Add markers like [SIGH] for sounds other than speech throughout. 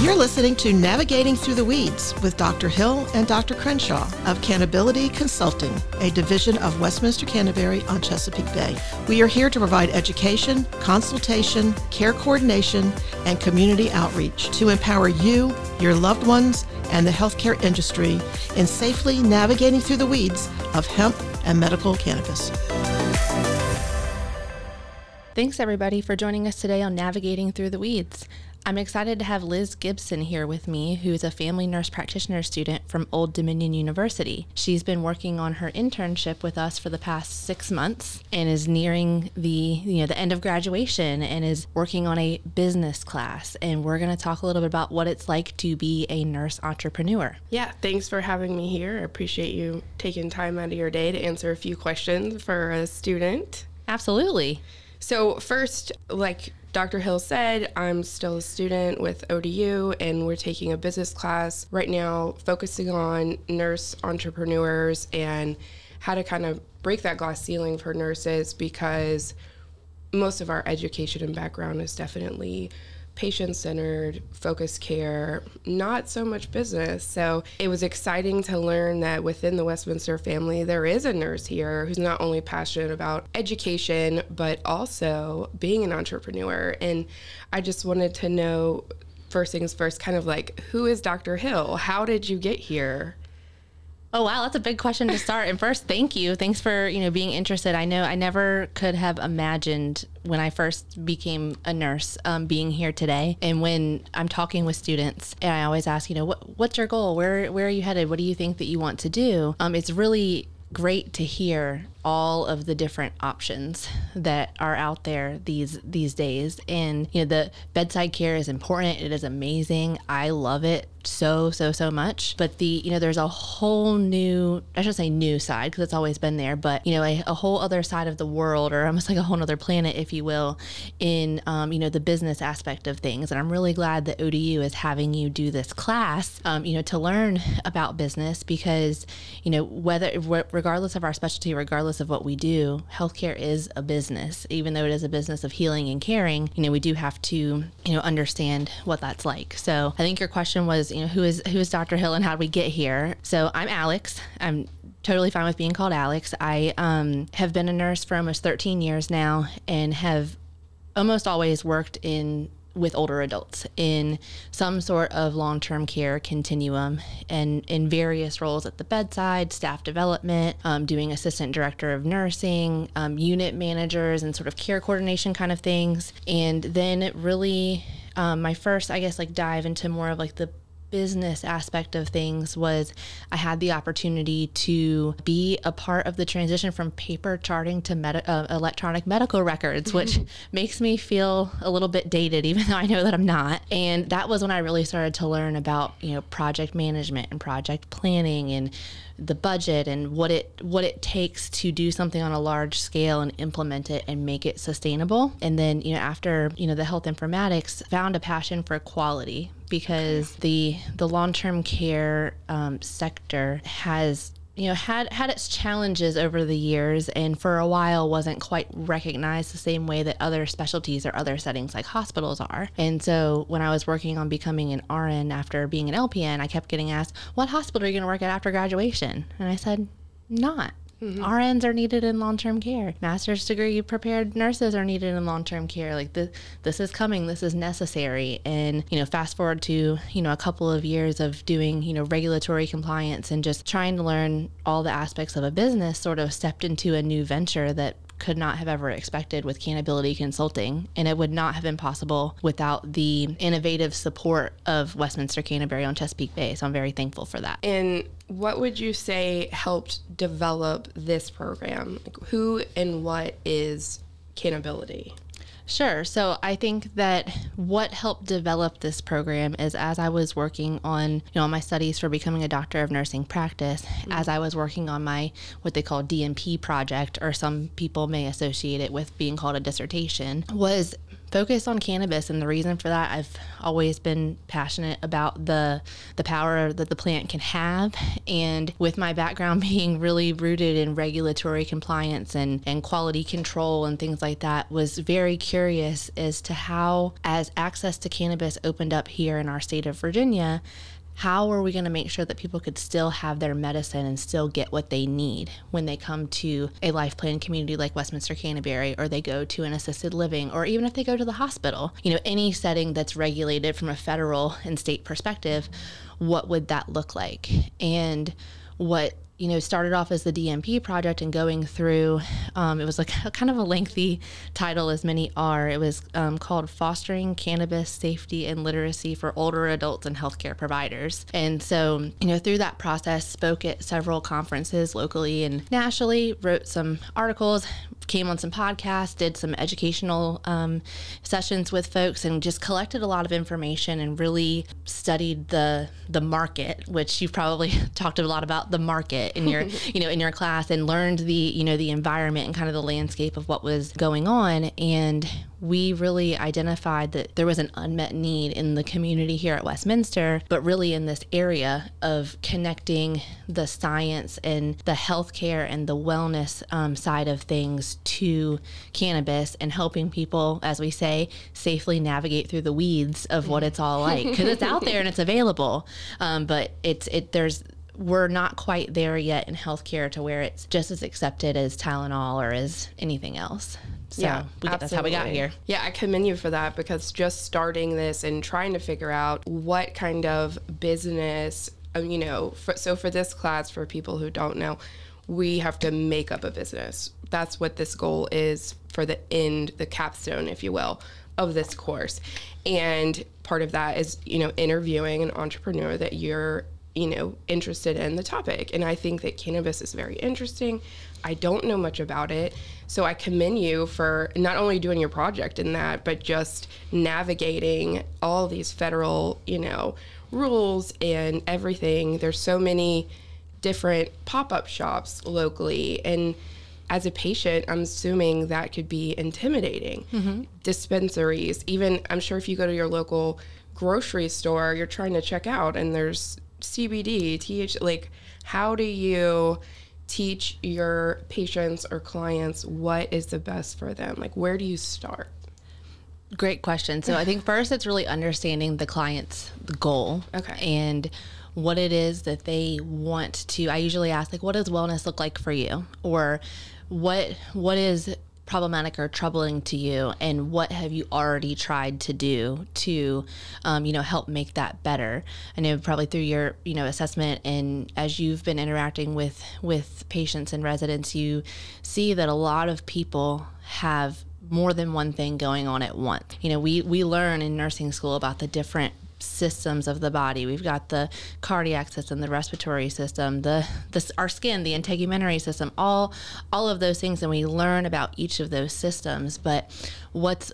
You're listening to Navigating Through the Weeds with Dr. Hill and Dr. Crenshaw of Cannability Consulting, a division of Westminster Canterbury on Chesapeake Bay. We are here to provide education, consultation, care coordination, and community outreach to empower you, your loved ones, and the healthcare industry in safely navigating through the weeds of hemp and medical cannabis. Thanks, everybody, for joining us today on Navigating Through the Weeds. I'm excited to have Liz Gibson here with me, who is a family nurse practitioner student from Old Dominion University. She's been working on her internship with us for the past six months and is nearing the you know the end of graduation and is working on a business class. And we're going to talk a little bit about what it's like to be a nurse entrepreneur. Yeah, thanks for having me here. I appreciate you taking time out of your day to answer a few questions for a student. Absolutely. So, first, like Dr. Hill said, I'm still a student with ODU and we're taking a business class right now focusing on nurse entrepreneurs and how to kind of break that glass ceiling for nurses because most of our education and background is definitely patient centered, focused care, not so much business. So it was exciting to learn that within the Westminster family, there is a nurse here who's not only passionate about education, but also being an entrepreneur. And I just wanted to know first things first, kind of like, who is Dr. Hill? How did you get here? Oh wow, that's a big question to start. And first, thank you. Thanks for, you know, being interested. I know I never could have imagined when I first became a nurse um, being here today. And when I'm talking with students, and I always ask, you know, what what's your goal? Where where are you headed? What do you think that you want to do? Um, it's really great to hear all of the different options that are out there these these days. And you know the bedside care is important. It is amazing. I love it so so so much. But the you know there's a whole new i should say new side because it's always been there but you know a, a, whole other side of the world or almost like a whole other planet if you will in um, you know the business aspect of things. And i'm really glad that odu is having you do this class um, you know to learn about business because you know whether regardless of our specialty regardless of what we do healthcare is a business even though it is a business of healing and caring you know we do have to you know understand what that's like so i think your question was you know, who is who is Dr. Hill and how did we get here? So I'm Alex. I'm totally fine with being called Alex. I um, have been a nurse for almost 13 years now and have almost always worked in with older adults in some sort of long-term care continuum and in various roles at the bedside staff development um, doing assistant director of nursing um, unit managers and sort of care coordination kind of things. And then really um, my first i guess like dive into more of like the business aspect of things was I had the opportunity to be a part of the transition from paper charting to med- uh, electronic medical records, which makes me feel a little bit dated, [LAUGHS] even though I know that I'm not. And that was when I really started to learn about you know project management and project planning and the budget and what it what it takes to do something on a large scale and implement it and make it sustainable. And then, you know, after, you know, the health informatics, found a passion for quality because the the long-term care um, sector has you know had had its challenges over the years and for a while wasn't quite recognized the same way that other specialties or other settings like hospitals are. And so when i was working on becoming an rn after being an lpn i kept getting asked what hospital are you going to work at after graduation? And i said not Mm-hmm. RNs are needed in long term care. Master's degree prepared nurses are needed in long term care. Like this, this is coming. This is necessary. And you know, fast forward to you know a couple of years of doing you know regulatory compliance and just trying to learn all the aspects of a business. Sort of stepped into a new venture that could not have ever expected with Cannability Consulting, and it would not have been possible without the innovative support of Westminster Canterbury on Chesapeake Bay. So I'm very thankful for that. And what would you say helped develop this program? Like who and what is Cannability? Sure. So I think that what helped develop this program is as I was working on, you know, my studies for becoming a doctor of nursing practice, mm-hmm. as I was working on my what they call DNP project, or some people may associate it with being called a dissertation, was focus on cannabis and the reason for that I've always been passionate about the the power that the plant can have. And with my background [LAUGHS] being really rooted in regulatory compliance and and quality control and things like that was very curious as to how as access to cannabis opened up here in our state of Virginia how are we going to make sure that people could still have their medicine and still get what they need when they come to a life plan community like Westminster Canterbury or they go to an assisted living or even if they go to the hospital? You know, any setting that's regulated from a federal and state perspective, what would that look like? And what you know, started off as the DNP project and going through, um, it was like a, [LAUGHS] kind of a lengthy title, as many are. It was um, called Fostering Cannabis Safety and Literacy for Older Adults and Healthcare Providers. And so, you know, through that process, spoke at several conferences locally and nationally, wrote some articles, came on some podcasts, did some educational um, sessions with folks, and just collected a lot of information and really studied the the market, which you've probably [LAUGHS] talked a lot about the market in your [LAUGHS] you know in your class, and learned the you know the environment and kind of the landscape of what was going on, and we really identified that there was an unmet need in the community here at Westminster, but really in this area of connecting the science and the healthcare and the wellness um, side of things to cannabis and helping people, as we say, safely navigate through the weeds of what it's all like because it's out there and it's available. Um, but it's it there's we're not quite there yet in healthcare to where it's just as accepted as Tylenol or as anything else. So yeah, we, that's how we got here. Yeah, I commend you for that because just starting this and trying to figure out what kind of business, uh, you know, for, so for this class, for people who don't know, we have to make up a business. That's what this goal is for the end, the capstone, if you will, of this course. And part of that is, you know, interviewing an entrepreneur that you're you know, interested in the topic. And I think that cannabis is very interesting. I don't know much about it. So I commend you for not only doing your project in that, but just navigating all these federal, you know, rules and everything. There's so many different pop up shops locally. And as a patient, I'm assuming that could be intimidating. Mm-hmm. Dispensaries, even I'm sure if you go to your local grocery store, you're trying to check out and there's CBD, TH, like how do you teach your patients or clients what is the best for them? Like where do you start? Great question. So I think first it's really understanding the client's goal. Okay. And what it is that they want to I usually ask like what does wellness look like for you? Or what what is problematic or troubling to you? And what have you already tried to do to um, you know help make that better? I know probably through your you know assessment and as you've been interacting with with patients and residents you see that a lot of people have more than one thing going on at once. You know we we learn in nursing school about the different systems of the body. We've got the cardiac system, the respiratory system, the, the our skin, the integumentary system, all all of those things and we learn about each of those systems. But what's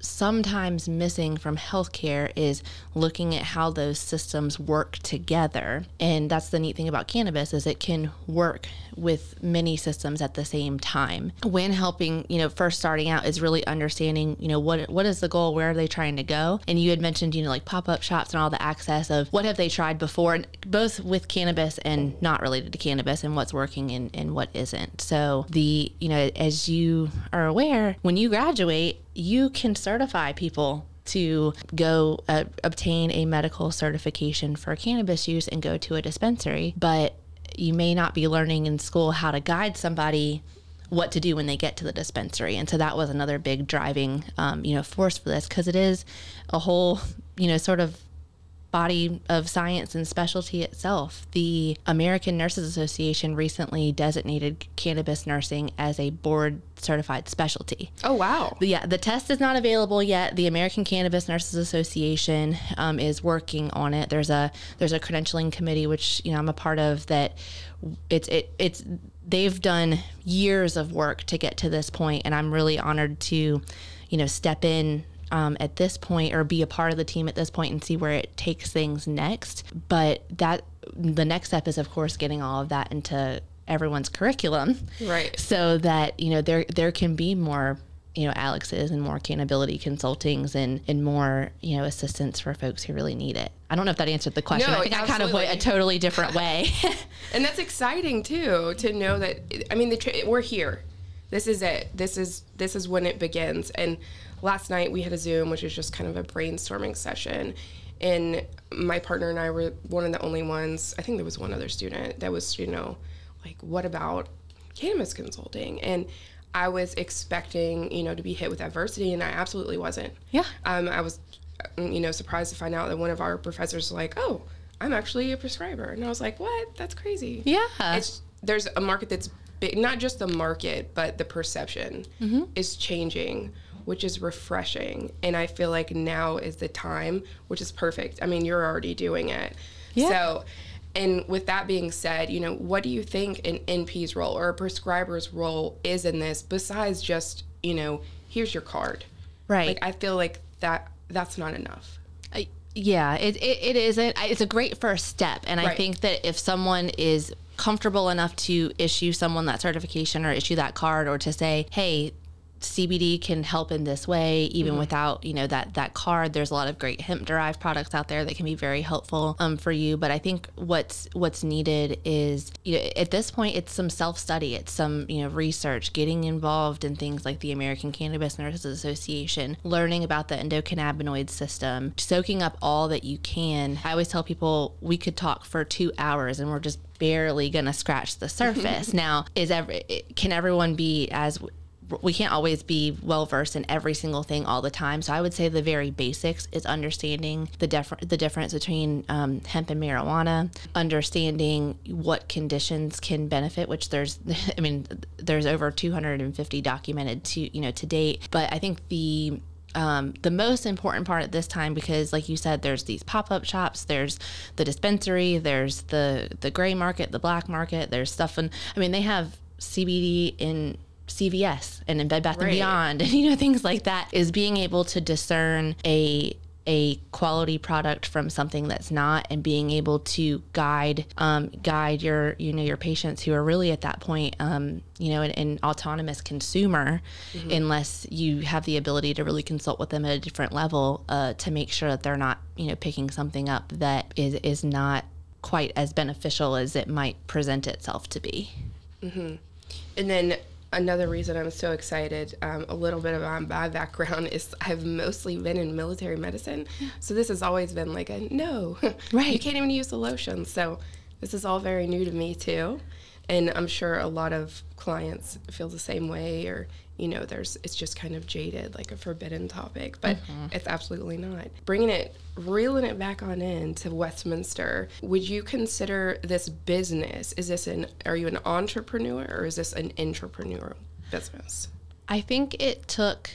sometimes missing from healthcare is looking at how those systems work together. And that's the neat thing about cannabis is it can work with many systems at the same time. When helping you know first starting out is really understanding you know what what is the goal? Where are they trying to go? And you had mentioned you know like pop-up shops and all the access of what have they tried before? Both with cannabis and not related to cannabis and what's working and, and what isn't. So the you know as you are aware when you graduate you can certify people to go uh, obtain a medical certification for cannabis use and go to a dispensary, but you may not be learning in school how to guide somebody what to do when they get to the dispensary. And so that was another big driving, um, you know, force for this because it is a whole, you know, sort of body of science and specialty itself. The American Nurses Association recently designated cannabis nursing as a board certified specialty. Oh, wow. Yeah, the test is not available yet. The American Cannabis Nurses Association um, is working on it. There's a there's a credentialing committee which you know I'm a part of that. It's it it's they've done years of work to get to this point, and I'm really honored to you know step in um, at this point or be a part of the team at this point and see where it takes things next. But that the next step is, of course, getting all of that into everyone's curriculum, right? So that you know there there can be more you know Alex's and more Cannability Consultings and and more you know assistance for folks who really need it. I don't know if that answered the question. No, I think I kind of went a totally different way. [LAUGHS] [LAUGHS] and that's exciting too to know that i mean the tra- we're here this is it this is this is when it begins and last night we had a zoom which is just kind of a brainstorming session and my partner and i were one of the only ones i think there was one other student that was you know like what about cannabis consulting and i was expecting you know to be hit with adversity and i absolutely wasn't Yeah. um, i was you know surprised to find out that one of our professors was like oh i'm actually a prescriber and i was like what that's crazy Yeah. it's there's a market that's big not just the market but the perception Mm-hmm. is changing which is refreshing and i feel like now is the time which is perfect i mean you're already doing it Yeah. so and with that being said you know what do you think an np's role or a prescriber's role is in this besides just you know here's your card Right. like i feel like that that's not enough I- yeah, it, it, it isn't. It's a great first step. And I think that if someone is comfortable enough to issue someone that certification or issue that card or to say, hey, CBD can help in this way, even without you know that that card. There's a lot of great hemp derived products out there that can be very helpful um, for you. But I think what's what's needed is you know, at this point it's some self study, it's some you know research, getting involved in things like the American Cannabis Nurses Association, learning about the endocannabinoid system, soaking up all that you can. I always tell people we could talk for two hours and we're just barely gonna scratch the [LAUGHS] surface. now, is every can everyone be as we can't always be well versed in every single thing all the time. So I would say the very basics is understanding the different the difference between um, hemp and marijuana, understanding what conditions can benefit. Which there's, [LAUGHS] I mean, there's over 250 documented to you know to date. But I think the um, the most important part at this time because like you said there's these pop-up shops there's the dispensary there's the the gray market the black market there's stuff and i mean they have cbd in CVS and in Bed Bath and Beyond [LAUGHS] and you know things like that is being able to discern a a quality product from something that's not and being able to guide um, guide your you know your patients who are really at that point um, you know an, an autonomous consumer unless you have the ability to really consult with them at a different level uh, to make sure that they're not you know picking something up that is is not quite as beneficial as it might present itself to be. And then another reason I'm so excited, um, a little bit about my background is I've mostly been in military medicine. So this has always been like a no, [LAUGHS] Right. you can't even use the lotion. So this is all very new to me too. And I'm sure a lot of clients feel the same way or you know there's it's just kind of jaded like a forbidden topic but mm-hmm. it's absolutely not. Bringing it reeling it back on in to westminster would you consider this business is this an are you an entrepreneur or is this an intrapreneur business? I think it took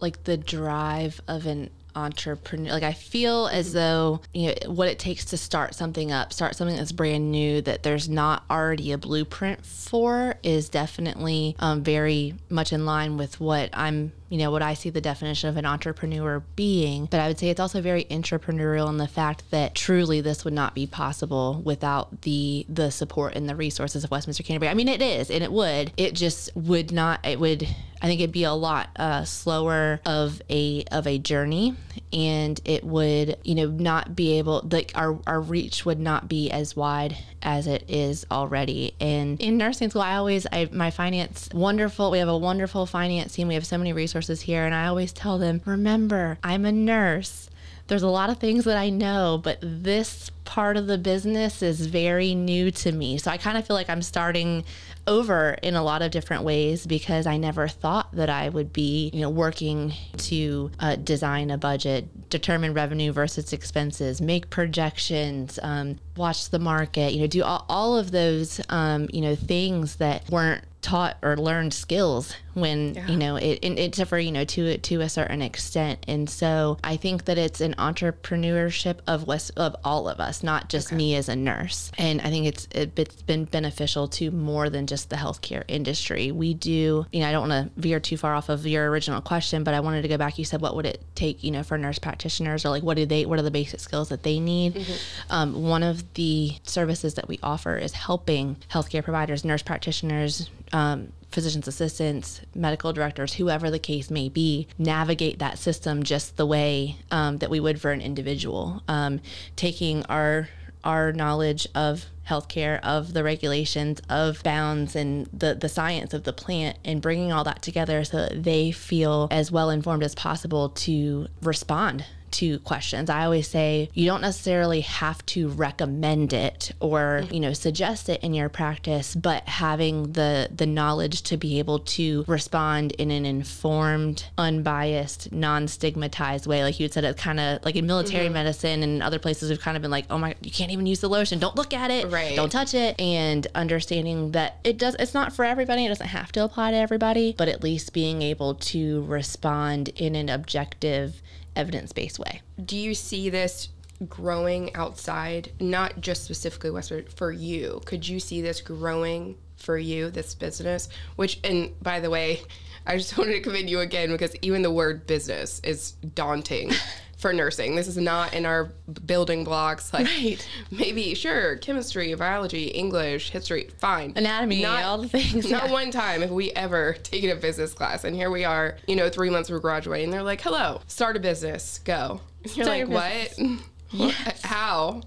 like the drive of an entrepreneur. Like I feel as though you know what it takes to start something up, start something that's brand new that there's not already a blueprint for is definitely um, very much in line with what I'm you know what I see the definition of an entrepreneur being. But I would say it's also very intrapreneurial in the fact that truly this would not be possible without the the support and the resources of Westminster Canterbury. I mean, it is, and it would. It just would not. It would. I think it'd be a lot uh, slower of a of a journey, and it would you know not be able like our our reach would not be as wide as it is already. And in nursing school, I always I my finance wonderful. We have a wonderful finance team. We have so many resources here, and I always tell them, remember, I'm a nurse. There's a lot of things that I know, but this part of the business is very new to me. So I kind of feel like I'm starting over in a lot of different ways because I never thought that I would be, you know, working to uh, design a budget, determine revenue versus expenses, make projections, um, watch the market, you know, do all, all of those, um, you know, things that weren't taught or learned skills when you know it, it it's for you know to to a certain extent. And so i think that it's an intrapreneurship of west of all of us not just me as a nurse. And i think it's it, it's been beneficial to more than just the healthcare industry. We do you know i don't want to veer too far off of your original question but i wanted to go back. You said what would it take you know for nurse practitioners or like what do they what are the basic skills that they need? Um, one of the services that we offer is helping healthcare providers nurse practitioners um, physician's assistants, medical directors, whoever the case may be, navigate that system just the way um, that we would for an individual. Um, taking our our knowledge of healthcare, of the regulations, of bounds, and the, the science of the plant, and bringing all that together so that they feel as well informed as possible to respond to questions. I always say you don't necessarily have to recommend it or, you know, suggest it in your practice, but having the the knowledge to be able to respond in an informed, unbiased, non-stigmatized way. Like you said it's kind of like in military mm-hmm. medicine and other places we've kind of been like, "Oh my, you can't even use the lotion. Don't look at it. Right. Don't touch it." And understanding that it does it's not for everybody. It doesn't have to apply to everybody, but at least being able to respond in an objective evidence based way. Do you see this growing outside, not just specifically Westford, for you? Could you see this growing for you, this business? Which, and by the way, I just [LAUGHS] wanted to commend you again because even the word business is daunting. [LAUGHS] for nursing. This is not in our building blocks. Like right. maybe sure chemistry, biology, English, history, fine, anatomy, not, all the things. [LAUGHS] Not yeah. one time have we ever [LAUGHS] taken a business class, and here we are. You know, three months we're graduating. They're like, "Hello, start a business, go." [LAUGHS] You're start like, "What? Yes. How?"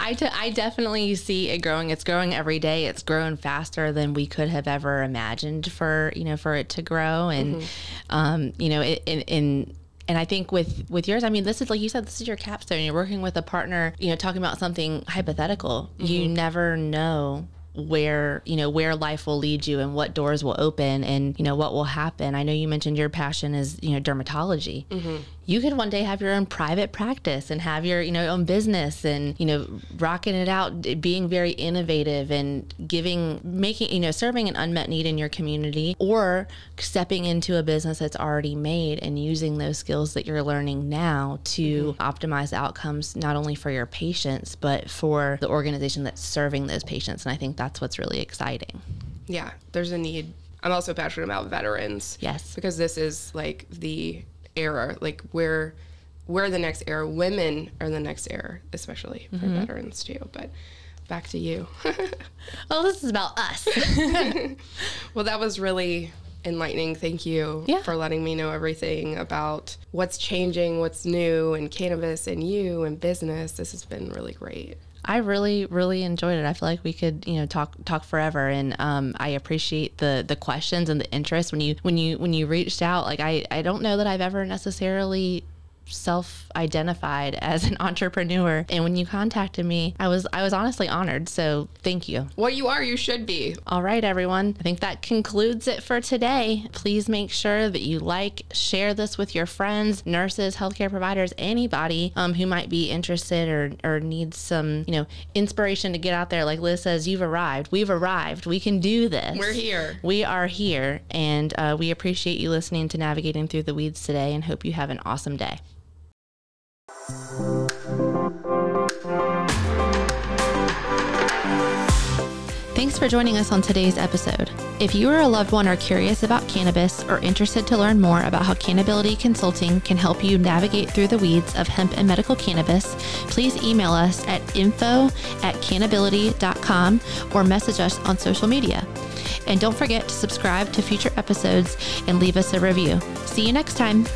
I, t- I definitely see it growing. It's growing every day. It's growing faster than we could have ever imagined for you know for it to grow. And mm-hmm. um, you know, in, in and I think with with yours, I mean, this is like you said, this is your capstone. You're working with a partner, you know, talking about something hypothetical. Mm-hmm. You never know where you know where life will lead you and what doors will open and you know what will happen i know you mentioned your passion is you know dermatology mm-hmm you could one day have your own private practice and have your you know own business and you know rocking it out being very innovative and giving making you know serving an unmet need in your community or stepping into a business that's already made and using those skills that you're learning now to mm-hmm. optimize outcomes not only for your patients but for the organization that's serving those patients. And i think that's what's really exciting. Yeah there's a need. I'm also passionate about veterans yes. because this is like the era. Like we're we're the next era. Women are the next era, especially for mm-hmm. veterans too. But back to you. [LAUGHS] well, this is about us. [LAUGHS] well, that was really enlightening. Thank you yeah. for letting me know everything about what's changing, what's new, and cannabis, and you, and business. This has been really great. I really, really enjoyed it. I feel like we could, you know, talk talk forever, and um, I appreciate the the questions and the interest when you when you when you reached out. Like I I don't know that I've ever necessarily self identified as an [LAUGHS] entrepreneur. And when you contacted me I was I was honestly honored. So thank you. Well you are you should be. All right everyone. I think that concludes it for today. Please make sure that you like share this with your friends nurses healthcare providers anybody um, who might be interested or, or needs some you know inspiration to get out there. Like Liz says you've arrived. We've arrived. We can do this. We're here. We are here. And uh, we appreciate you listening to navigating through the weeds today and hope you have an awesome day Thanks for joining us on today's episode. If you or a loved one are curious about cannabis or interested to learn more about how Cannability Consulting can help you navigate through the weeds of hemp and medical cannabis, please email us at info at cannability.com or message us on social media. And don't forget to subscribe to future episodes and leave us a review. See you next time.